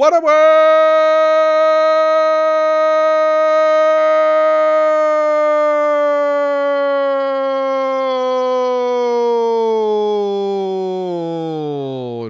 What a world!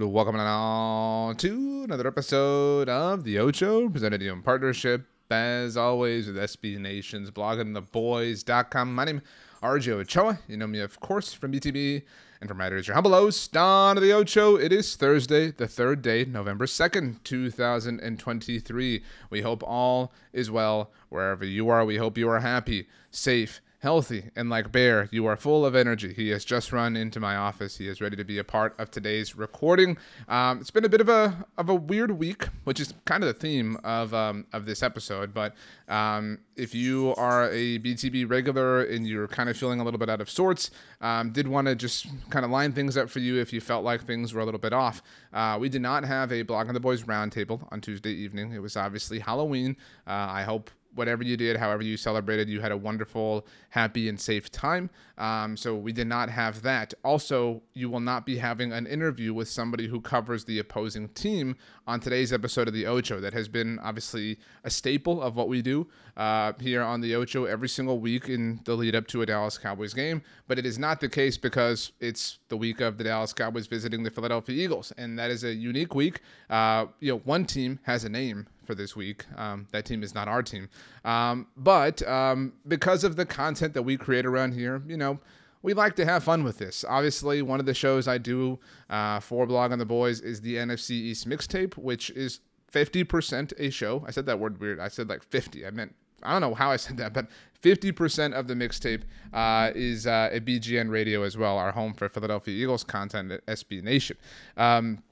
Welcome now to another episode of The Ocho, presented to you in partnership, as always, with SB Nation's bloggingtheboys.com. My name is RJ Ochoa. You know me, of course, from BTB and from writers, your humble host, Don of The Ocho. It is Thursday, the third day, November 2nd, 2023. We hope all is well wherever you are. We hope you are happy, safe, healthy, and like Bear, you are full of energy. He has just run into my office. He is ready to be a part of today's recording. Um, it's been a bit of a of a weird week, which is kind of the theme of um, of this episode. But um, if you are a BTB regular and you're kind of feeling a little bit out of sorts, um, did want to just kind of line things up for you if you felt like things were a little bit off. Uh, we did not have a Blog on the Boys roundtable on Tuesday evening. It was obviously Halloween. Uh, I hope whatever you did, however you celebrated, you had a wonderful, happy, and safe time. Um, so we did not have that. Also, you will not be having an interview with somebody who covers the opposing team on today's episode of the Ocho. That has been obviously a staple of what we do uh, here on the Ocho every single week in the lead up to a Dallas Cowboys game. But it is not the case because it's the week of the Dallas Cowboys visiting the Philadelphia Eagles, and that is a unique week. Uh, you know, one team has a name for this week. Um, that team is not our team. Um, but um, because of the content that we create around here, you know, we like to have fun with this. Obviously, one of the shows I do uh, for Blog on the Boys is the NFC East mixtape, which is 50% a show. I said that word weird. I said like 50. I meant, I don't know how I said that, but 50% of the mixtape uh, is uh, a BGN radio as well, our home for Philadelphia Eagles content at SB Nation. Um,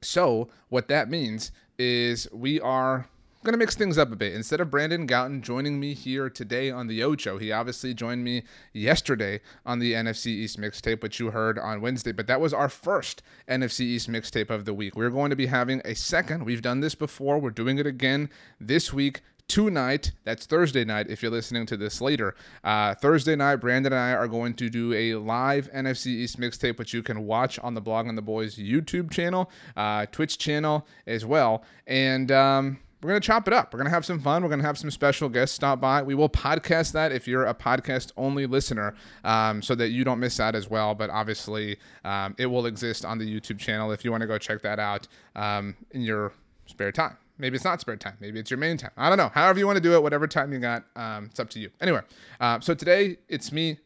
so, what that means is we are going to mix things up a bit. Instead of Brandon Gowton joining me here today on the Ocho, he obviously joined me yesterday on the NFC East mixtape, which you heard on Wednesday. But that was our first NFC East mixtape of the week. We're going to be having a second. We've done this before. We're doing it again this week tonight. That's Thursday night if you're listening to this later. Uh, Thursday night, Brandon and I are going to do a live NFC East mixtape, which you can watch on the Blog on the Boys YouTube channel, uh, Twitch channel as well. And, um, we're going to chop it up. We're going to have some fun. We're going to have some special guests stop by. We will podcast that if you're a podcast only listener um, so that you don't miss out as well. But obviously, um, it will exist on the YouTube channel if you want to go check that out um, in your spare time. Maybe it's not spare time. Maybe it's your main time. I don't know. However you want to do it, whatever time you got, um, it's up to you. Anyway, uh, so today it's me,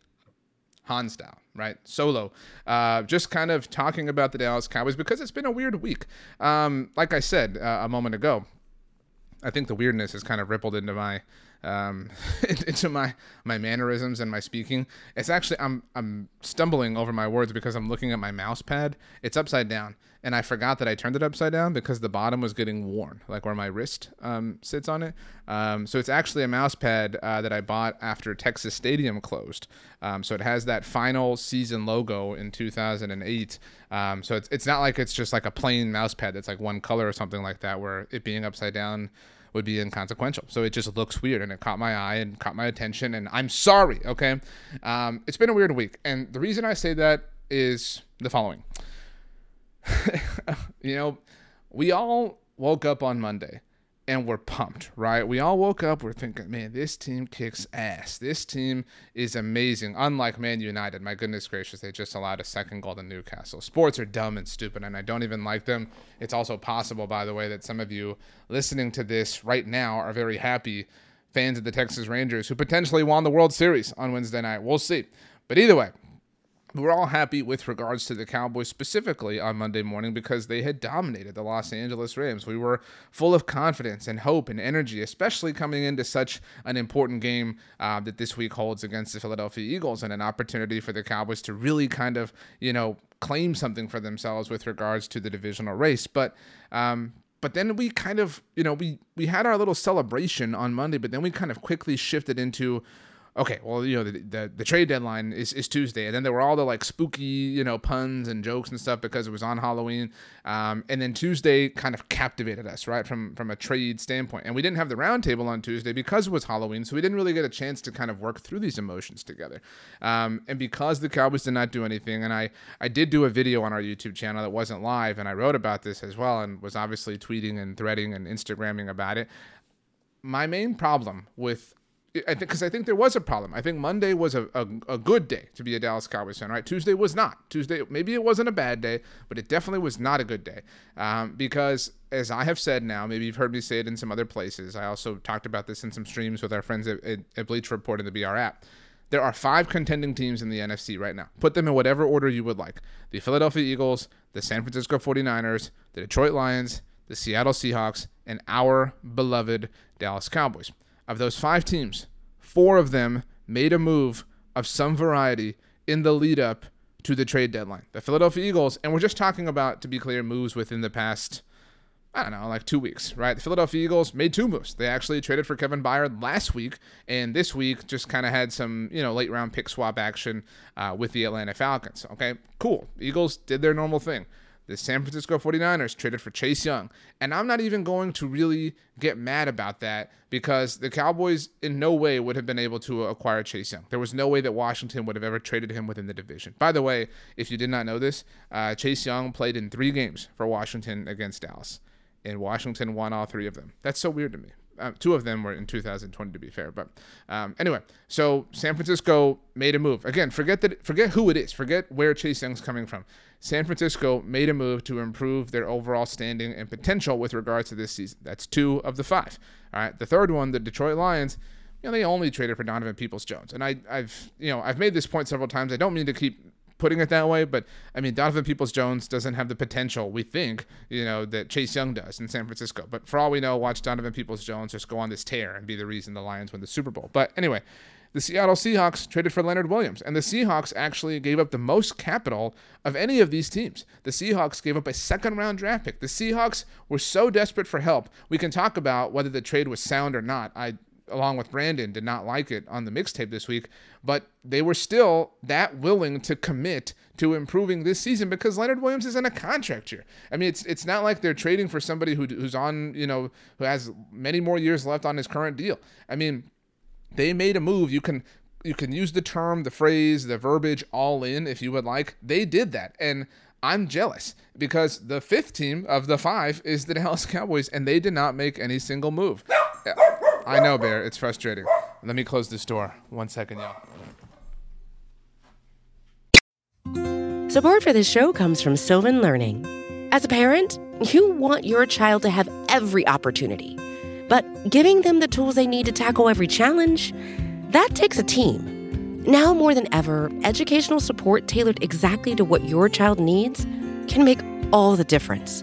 Han style, right? Solo. Uh, just kind of talking about the Dallas Cowboys because it's been a weird week. Um, like I said uh, a moment ago, I think the weirdness has kind of rippled into my um, into my my mannerisms and my speaking. It's actually I'm I'm stumbling over my words because I'm looking at my mouse pad. It's upside down, and I forgot that I turned it upside down because the bottom was getting worn, like where my wrist um, sits on it. Um, so it's actually a mouse pad uh, that I bought after Texas Stadium closed. Um, so it has that final season logo in 2008. Um, so it's it's not like it's just like a plain mouse pad that's like one color or something like that, where it being upside down would be inconsequential. So it just looks weird, and it caught my eye and caught my attention. And I'm sorry, okay? Um, it's been a weird week, and the reason I say that is the following. you know, we all woke up on Monday and we're pumped, right? We all woke up, we're thinking, man, this team kicks ass. This team is amazing. Unlike Man United, my goodness gracious, they just allowed a second goal to Newcastle. Sports are dumb and stupid, and I don't even like them. It's also possible, by the way, that some of you listening to this right now are very happy fans of the Texas Rangers who potentially won the World Series on Wednesday night. We'll see. But either way, we're all happy with regards to the Cowboys specifically on Monday morning because they had dominated the Los Angeles Rams. We were full of confidence and hope and energy, especially coming into such an important game uh, that this week holds against the Philadelphia Eagles and an opportunity for the Cowboys to really kind of, you know, claim something for themselves with regards to the divisional race. But, um, but then we kind of, you know, we we had our little celebration on Monday, but then we kind of quickly shifted into okay, well, you know, the, the, the trade deadline is, is Tuesday, and then there were all the like spooky, you know, puns and jokes and stuff because it was on Halloween, um, and then Tuesday kind of captivated us, right, from from a trade standpoint, and we didn't have the roundtable on Tuesday because it was Halloween, so we didn't really get a chance to kind of work through these emotions together, um, and because the Cowboys did not do anything, and I I did do a video on our YouTube channel that wasn't live, and I wrote about this as well, and was obviously tweeting and threading and Instagramming about it. My main problem with I because I think there was a problem. I think Monday was a, a, a, good day to be a Dallas Cowboys fan, right? Tuesday was not. Tuesday, maybe it wasn't a bad day, but it definitely was not a good day. Um, because as I have said now, maybe you've heard me say it in some other places. I also talked about this in some streams with our friends at, at, at Bleacher Report and the BR app. There are five contending teams in the NFC right now. Put them in whatever order you would like the Philadelphia Eagles, the San Francisco 49ers, the Detroit Lions, the Seattle Seahawks, and our beloved Dallas Cowboys. Of those five teams, four of them made a move of some variety in the lead up to the trade deadline. The Philadelphia Eagles, and we're just talking about, to be clear, moves within the past, I don't know, like two weeks, right? The Philadelphia Eagles made two moves. They actually traded for Kevin Byard last week, and this week just kind of had some, you know, late round pick swap action uh, with the Atlanta Falcons. Okay, cool. Eagles did their normal thing the San Francisco 49ers traded for Chase Young. And I'm not even going to really get mad about that because the Cowboys in no way would have been able to acquire Chase Young. There was no way that Washington would have ever traded him within the division. By the way, if you did not know this, uh, Chase Young played in three games for Washington against Dallas. And Washington won all three of them. That's so weird to me. Uh, two of them were in 2020 to be fair but um, anyway so san francisco made a move again forget that forget who it is forget where chase young's coming from San Francisco made a move to improve their overall standing and potential with regards to this season. That's two of the five. All right. The third one, the Detroit Lions, you know, they only traded for Donovan Peoples Jones. And I, I've, you know, I've made this point several times. I don't mean to keep putting it that way, but I mean, Donovan Peoples Jones doesn't have the potential, we think, you know, that Chase Young does in San Francisco. But for all we know, watch Donovan Peoples Jones just go on this tear and be the reason the Lions win the Super Bowl. But anyway, the Seattle Seahawks traded for Leonard Williams, and the Seahawks actually gave up the most capital of any of these teams. The Seahawks gave up a second round draft pick. The Seahawks were so desperate for help. We can talk about whether the trade was sound or not. I along with Brandon, did not like it on the mixtape this week, but they were still that willing to commit to improving this season because Leonard Williams is in a contract year. I mean, it's it's not like they're trading for somebody who, who's on, you know, who has many more years left on his current deal. I mean, they made a move. You can you can use the term, the phrase, the verbiage all in if you would like. They did that. And I'm jealous because the fifth team of the five is the Dallas Cowboys, and they did not make any single move. I know, Bear. It's frustrating. Let me close this door. One second, y'all. Support for this show comes from Sylvan Learning. As a parent, you want your child to have every opportunity but giving them the tools they need to tackle every challenge, that takes a team. Now more than ever, educational support tailored exactly to what your child needs can make all the difference.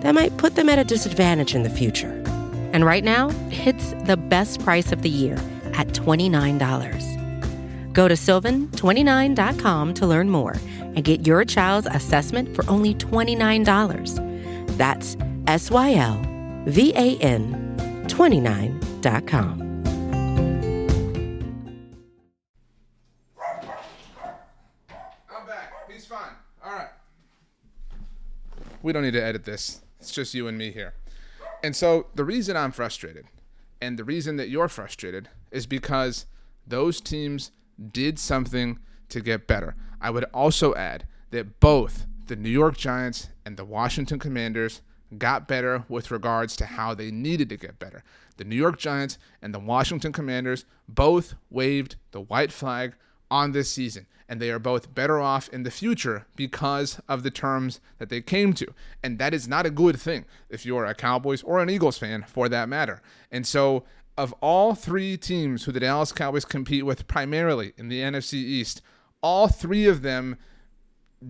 that might put them at a disadvantage in the future. And right now, it's the best price of the year at $29. Go to sylvan29.com to learn more and get your child's assessment for only $29. That's S Y L V A N 29.com. I'm back. He's fine. All right. We don't need to edit this. It's just you and me here. And so the reason I'm frustrated and the reason that you're frustrated is because those teams did something to get better. I would also add that both the New York Giants and the Washington Commanders got better with regards to how they needed to get better. The New York Giants and the Washington Commanders both waved the white flag on this season, and they are both better off in the future because of the terms that they came to. And that is not a good thing if you're a Cowboys or an Eagles fan for that matter. And so, of all three teams who the Dallas Cowboys compete with primarily in the NFC East, all three of them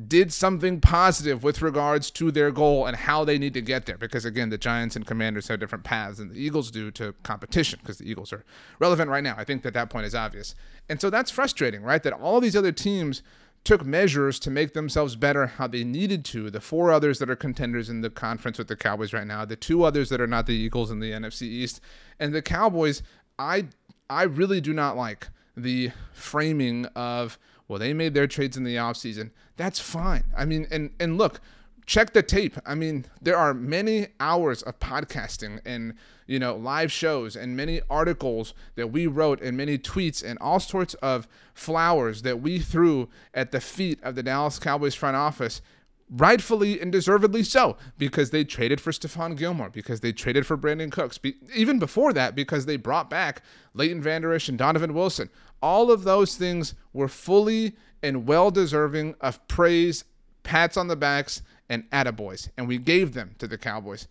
did something positive with regards to their goal and how they need to get there. Because again, the Giants and Commanders have different paths than the Eagles do to competition because the Eagles are relevant right now. I think that that point is obvious. And so that's frustrating, right? That all these other teams took measures to make themselves better how they needed to. The four others that are contenders in the conference with the Cowboys right now, the two others that are not the Eagles in the NFC East, and the Cowboys, I I really do not like the framing of well, they made their trades in the offseason. That's fine. I mean, and and look, check the tape. I mean, there are many hours of podcasting and you know live shows and many articles that we wrote and many tweets and all sorts of flowers that we threw at the feet of the Dallas Cowboys front office rightfully and deservedly so because they traded for Stephon Gilmore, because they traded for Brandin Cooks, be, even before that because they brought back Leighton Vander Esch and Donovan Wilson. All of those things were fully and well deserving of praise, pats on the backs, and attaboys, and we gave them to the Cowboys.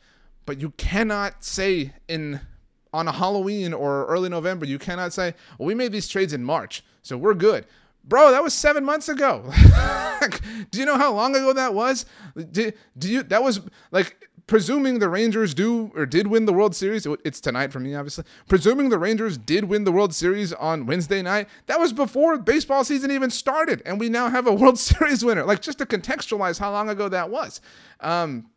But you cannot say in on a Halloween or early November, you cannot say, well, we made these trades in March, so we're good. Bro, that was seven months ago. do you know how long ago that was? Do, do you that was like presuming the Rangers do or did win the World Series, it's tonight for me, obviously. Presuming the Rangers did win the World Series on Wednesday night, that was before baseball season even started, and we now have a World Series winner. Like just to contextualize how long ago that was. Um,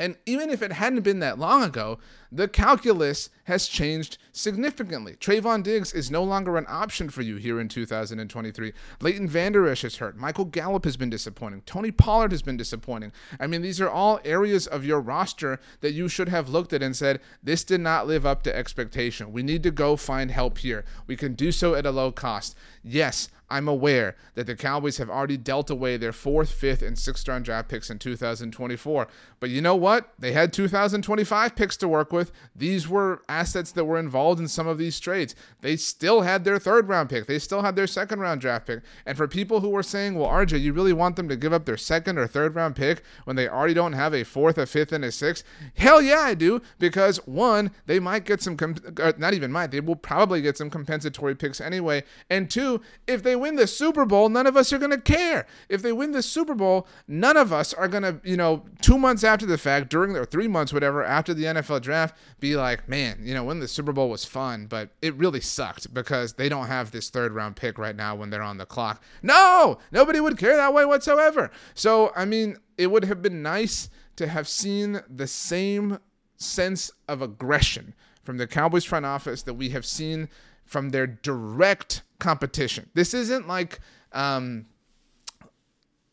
and even if it hadn't been that long ago, the calculus has changed significantly. Trevon Diggs is no longer an option for you here in 2023. Leighton Vander Esch is hurt. Michael Gallup has been disappointing. Tony Pollard has been disappointing. I mean, these are all areas of your roster that you should have looked at and said, this did not live up to expectation. We need to go find help here. We can do so at a low cost. Yes, I'm aware that the Cowboys have already dealt away their fourth, fifth, and sixth round draft picks in 2024. But you know what? They had 2025 picks to work with. These were assets that were involved in some of these trades. They still had their third round pick, they still had their second round draft pick. And for people who were saying, well, RJ, you really want them to give up their second or third round pick when they already don't have a fourth, a fifth, and a sixth? Hell yeah, I do. Because one, they might get some, comp- uh, not even might, they will probably get some compensatory picks anyway. And two, if they win the Super Bowl, none of us are going to care. If they win the Super Bowl, none of us are going to, you know, two months after the fact, during or three months, whatever, after the NFL draft, be like, man, you know, when the Super Bowl was fun, but it really sucked because they don't have this third round pick right now when they're on the clock. No, nobody would care that way whatsoever. So, I mean, it would have been nice to have seen the same sense of aggression from the Cowboys front office that we have seen from their direct competition. This isn't like um,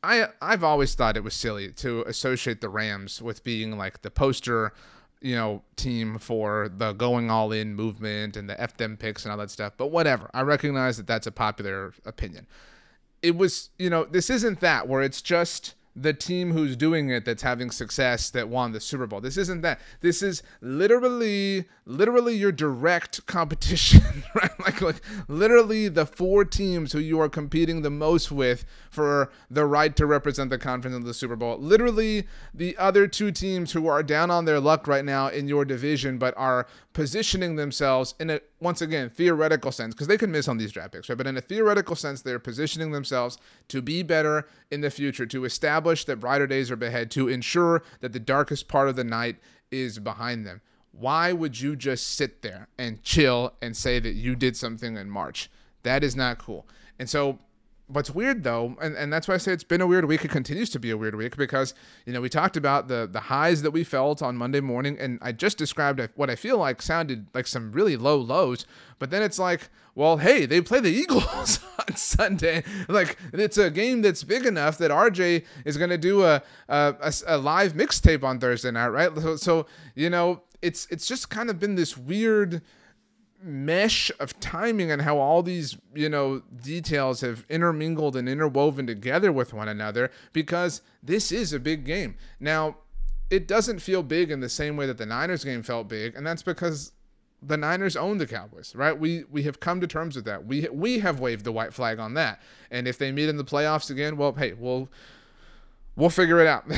I I've always thought it was silly to associate the Rams with being like the poster, you know, team for the going all in movement and the F them picks and all that stuff. But whatever. I recognize that that's a popular opinion. It was, you know, this isn't that where it's just the team who's doing it that's having success that won the Super Bowl. This isn't that. This is literally literally your direct competition, right? Like like literally the four teams who you are competing the most with for the right to represent the conference in the Super Bowl. Literally the other two teams who are down on their luck right now in your division but are positioning themselves in a once again theoretical sense because they can miss on these draft picks, right? But in a theoretical sense, they're positioning themselves to be better in the future, to establish that brighter days are ahead, to ensure that the darkest part of the night is behind them. why would you just sit there and chill and say that you did something in March? That is not cool. And so what's weird though, and, and that's why I say it's been a weird week. It continues to be a weird week because, you know, we talked about the the highs that we felt on Monday morning, and I just described what I feel like sounded like some really low lows. But then it's like, well, hey, they play the Eagles on Sunday. Like it's a game that's big enough that RJ is going to do a, a, a, a live mixtape on Thursday night, right? So, so you know, it's it's just kind of been this weird mesh of timing and how all these you know details have intermingled and interwoven together with one another because this is a big game. Now it doesn't feel big in the same way that the niners game felt big and that's because the niners own the cowboys right? We we have come to terms with that. We we have waved the white flag on that. And if they meet in the playoffs again well hey we'll we'll figure it out.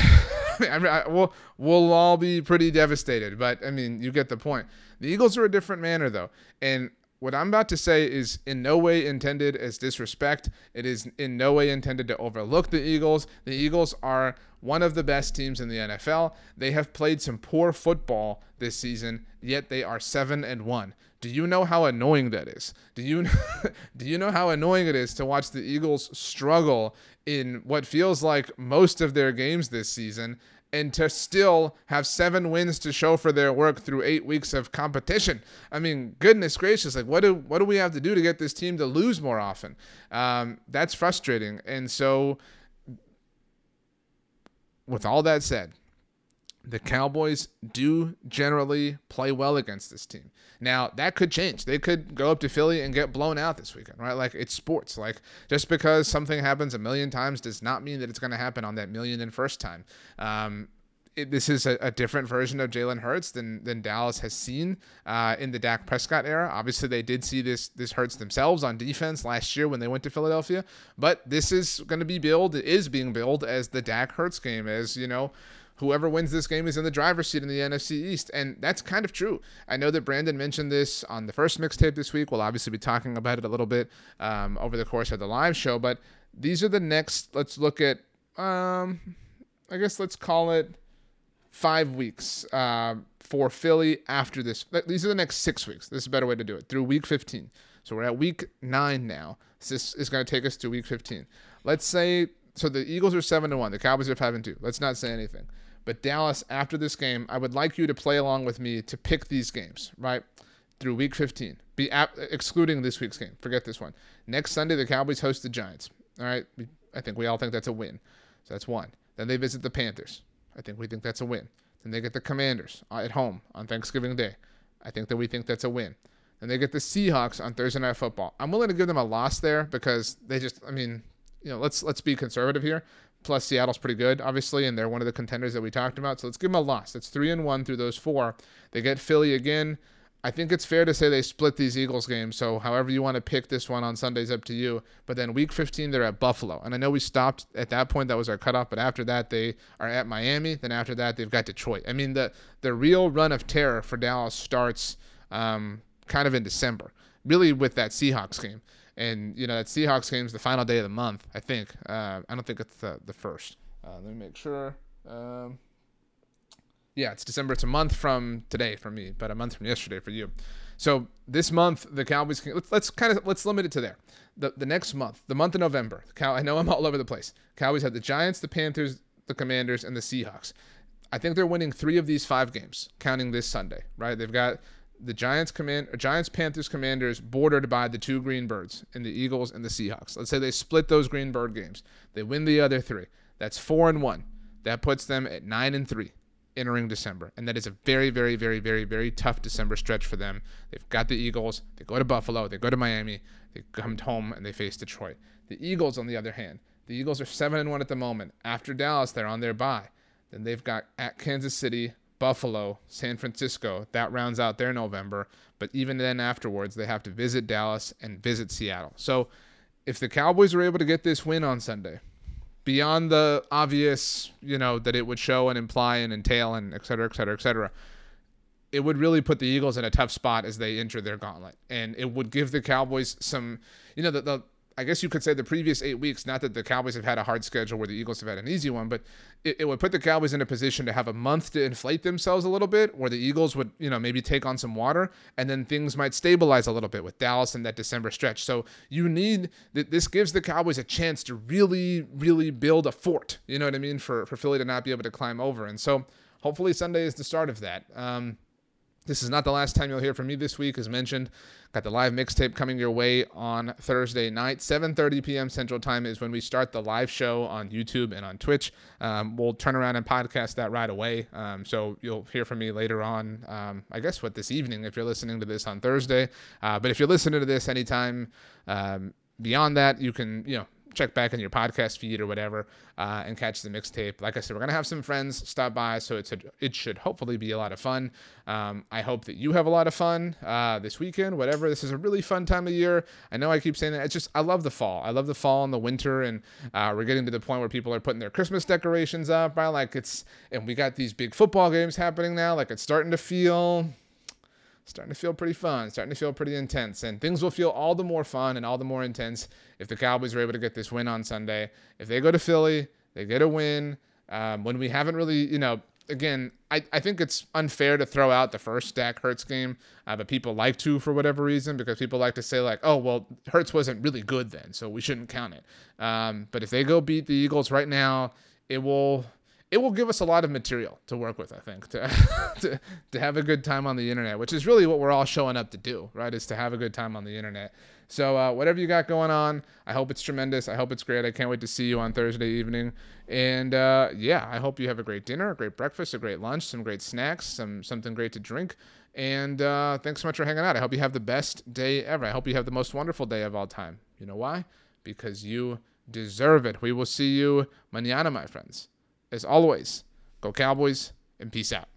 I mean, I, we'll we'll all be pretty devastated but i mean you get the point the Eagles are a different manner, though. And what I'm about to say is in no way intended as disrespect. It is in no way intended to overlook the Eagles. The Eagles are one of the best teams in the NFL. They have played some poor football this season, yet they are 7 and 1. Do you know how annoying that is? Do you do you know how annoying it is to watch the Eagles struggle in what feels like most of their games this season and to still have seven wins to show for their work through eight weeks of competition. I mean, goodness gracious, like what do what do we have to do to get this team to lose more often? Um, that's frustrating. And so, with all that said, the Cowboys do generally play well against this team. Now, that could change. They could go up to Philly and get blown out this weekend, right? Like, it's sports. Like, just because something happens a million times does not mean that it's going to happen on that million and first time. Um, it, this is a, a, different version of Jalen Hurts than than Dallas has seen uh, in the Dak Prescott era. Obviously, they did see this this Hurts themselves on defense last year when they went to Philadelphia. But this is going to be billed, is being billed as the Dak Hurts game, as you know whoever wins this game is in the driver's seat in the NFC East. And that's kind of true. I know that Brandon mentioned this on the first mixtape this week. We'll obviously be talking about it a little bit um, over the course of the live show. But these are the next, let's look at, um, I guess let's call it five weeks uh, for Philly after this. These are the next six weeks. This is a better way to do it through week 15. So we're at week nine now. This is going to take us to week 15. Let's say so the Eagles are seven to one. The Cowboys are five and two. Let's not say anything. But Dallas, after this game, I would like you to play along with me to pick these games, right? Through week 15, be ap- excluding this week's game. Forget this one. Next Sunday, the Cowboys host the Giants. All right, I think we all think that's a win. So that's one. Then they visit the Panthers. I think we think that's a win. Then they get the Commanders uh, at home on Thanksgiving Day. I think that we think that's a win. Then they get the Seahawks on Thursday Night Football. I'm willing to give them a loss there because they just, I mean, you know, let's let's be conservative here. Plus, Seattle's pretty good, obviously, and they're one of the contenders that we talked about. So let's give them a loss. It's three and one through those four. They get Philly again. I think it's fair to say they split these Eagles games. So however you want to pick this one on Sunday's up to you. But then week 15 they're at Buffalo, and I know we stopped at that point. That was our cutoff. But after that they are at Miami. Then after that they've got Detroit. I mean the the real run of terror for Dallas starts um, kind of in December, really with that Seahawks game. And you know that Seahawks game is the final day of the month. I think. Uh, I don't think it's the the first. Uh, let me make sure. Um, yeah, it's December. It's a month from today for me, but a month from yesterday for you. So this month the Cowboys can let's, let's kind of let's limit it to there. The the next month, the month of November. Cow I know I'm all over the place. Cowboys have the Giants, the Panthers, the Commanders, and the Seahawks. I think they're winning three of these five games, counting this Sunday. Right? They've got the Giants command Giants Panthers Commanders bordered by the two Green Birds and the Eagles and the Seahawks. Let's say they split those Green Bird games. They win the other three. That's four and one. That puts them at nine and three entering December. And that is a very, very, very, very, very tough December stretch for them. They've got the Eagles, they go to Buffalo, they go to Miami, they come home and they face Detroit. The Eagles, on the other hand, the Eagles are seven and one at the moment. After Dallas, they're on their bye. Then they've got at Kansas City, Buffalo, San Francisco. That rounds out their November. But even then, afterwards, they have to visit Dallas and visit Seattle. So if the Cowboys are able to get this win on Sunday, beyond the obvious, you know, that it would show and imply and entail and et cetera, et cetera, et cetera, it would really put the Eagles in a tough spot as they enter their gauntlet. And it would give the Cowboys some, you know, the, the I guess you could say the previous eight weeks, not that the Cowboys have had a hard schedule where the Eagles have had an easy one, but it, it, would put the Cowboys in a position to have a month to inflate themselves a little bit, where the Eagles would, you know, maybe take on some water, and then things might stabilize a little bit with Dallas in that December stretch. So you need this gives the Cowboys a chance to really, really build a fort. You know what I mean? For for Philly to not be able to climb over, and so hopefully Sunday is the start of that. Um, this is not the last time you'll hear from me this week, as mentioned. Got the live mixtape coming your way on Thursday night, 7:30 p.m. Central Time is when we start the live show on YouTube and on Twitch. Um, we'll turn around and podcast that right away, um, so you'll hear from me later on. Um, I guess what this evening if you're listening to this on Thursday, uh, but if you're listening to this anytime um, beyond that, you can you know check back in your podcast feed or whatever uh, and catch the mixtape. Like I said, we're gonna have some friends stop by, so it's a, it should hopefully be a lot of fun. Um, I hope that you have a lot of fun uh, this weekend. Whatever, this is a really fun time of year. I know I keep saying that. It's just I love the fall. I love the fall and the winter, and uh, we're getting to the point where people are putting their Christmas decorations up. Right, like it's and we got these big football games happening now. Like it's starting to feel starting to feel pretty fun, starting to feel pretty intense. And things will feel all the more fun and all the more intense if the Cowboys are able to get this win on Sunday. If they go to Philly, they get a win. Um, when we haven't really, you know, again, I, I think it's unfair to throw out the first Dak Hurts game, uh, but people like to for whatever reason because people like to say like, oh well, Hurts wasn't really good then, so we shouldn't count it. Um, but if they go beat the Eagles right now, it will it will give us a lot of material to work with, I think, to, to, to have a good time on the internet, which is really what we're all showing up to do, right? Is to have a good time on the internet. So, uh, whatever you got going on, I hope it's tremendous. I hope it's great. I can't wait to see you on Thursday evening. And uh, yeah, I hope you have a great dinner, a great breakfast, a great lunch, some great snacks, some something great to drink. And uh, thanks so much for hanging out. I hope you have the best day ever. I hope you have the most wonderful day of all time. You know why? Because you deserve it. We will see you mañana, my friends as always, go Cowboys and peace out.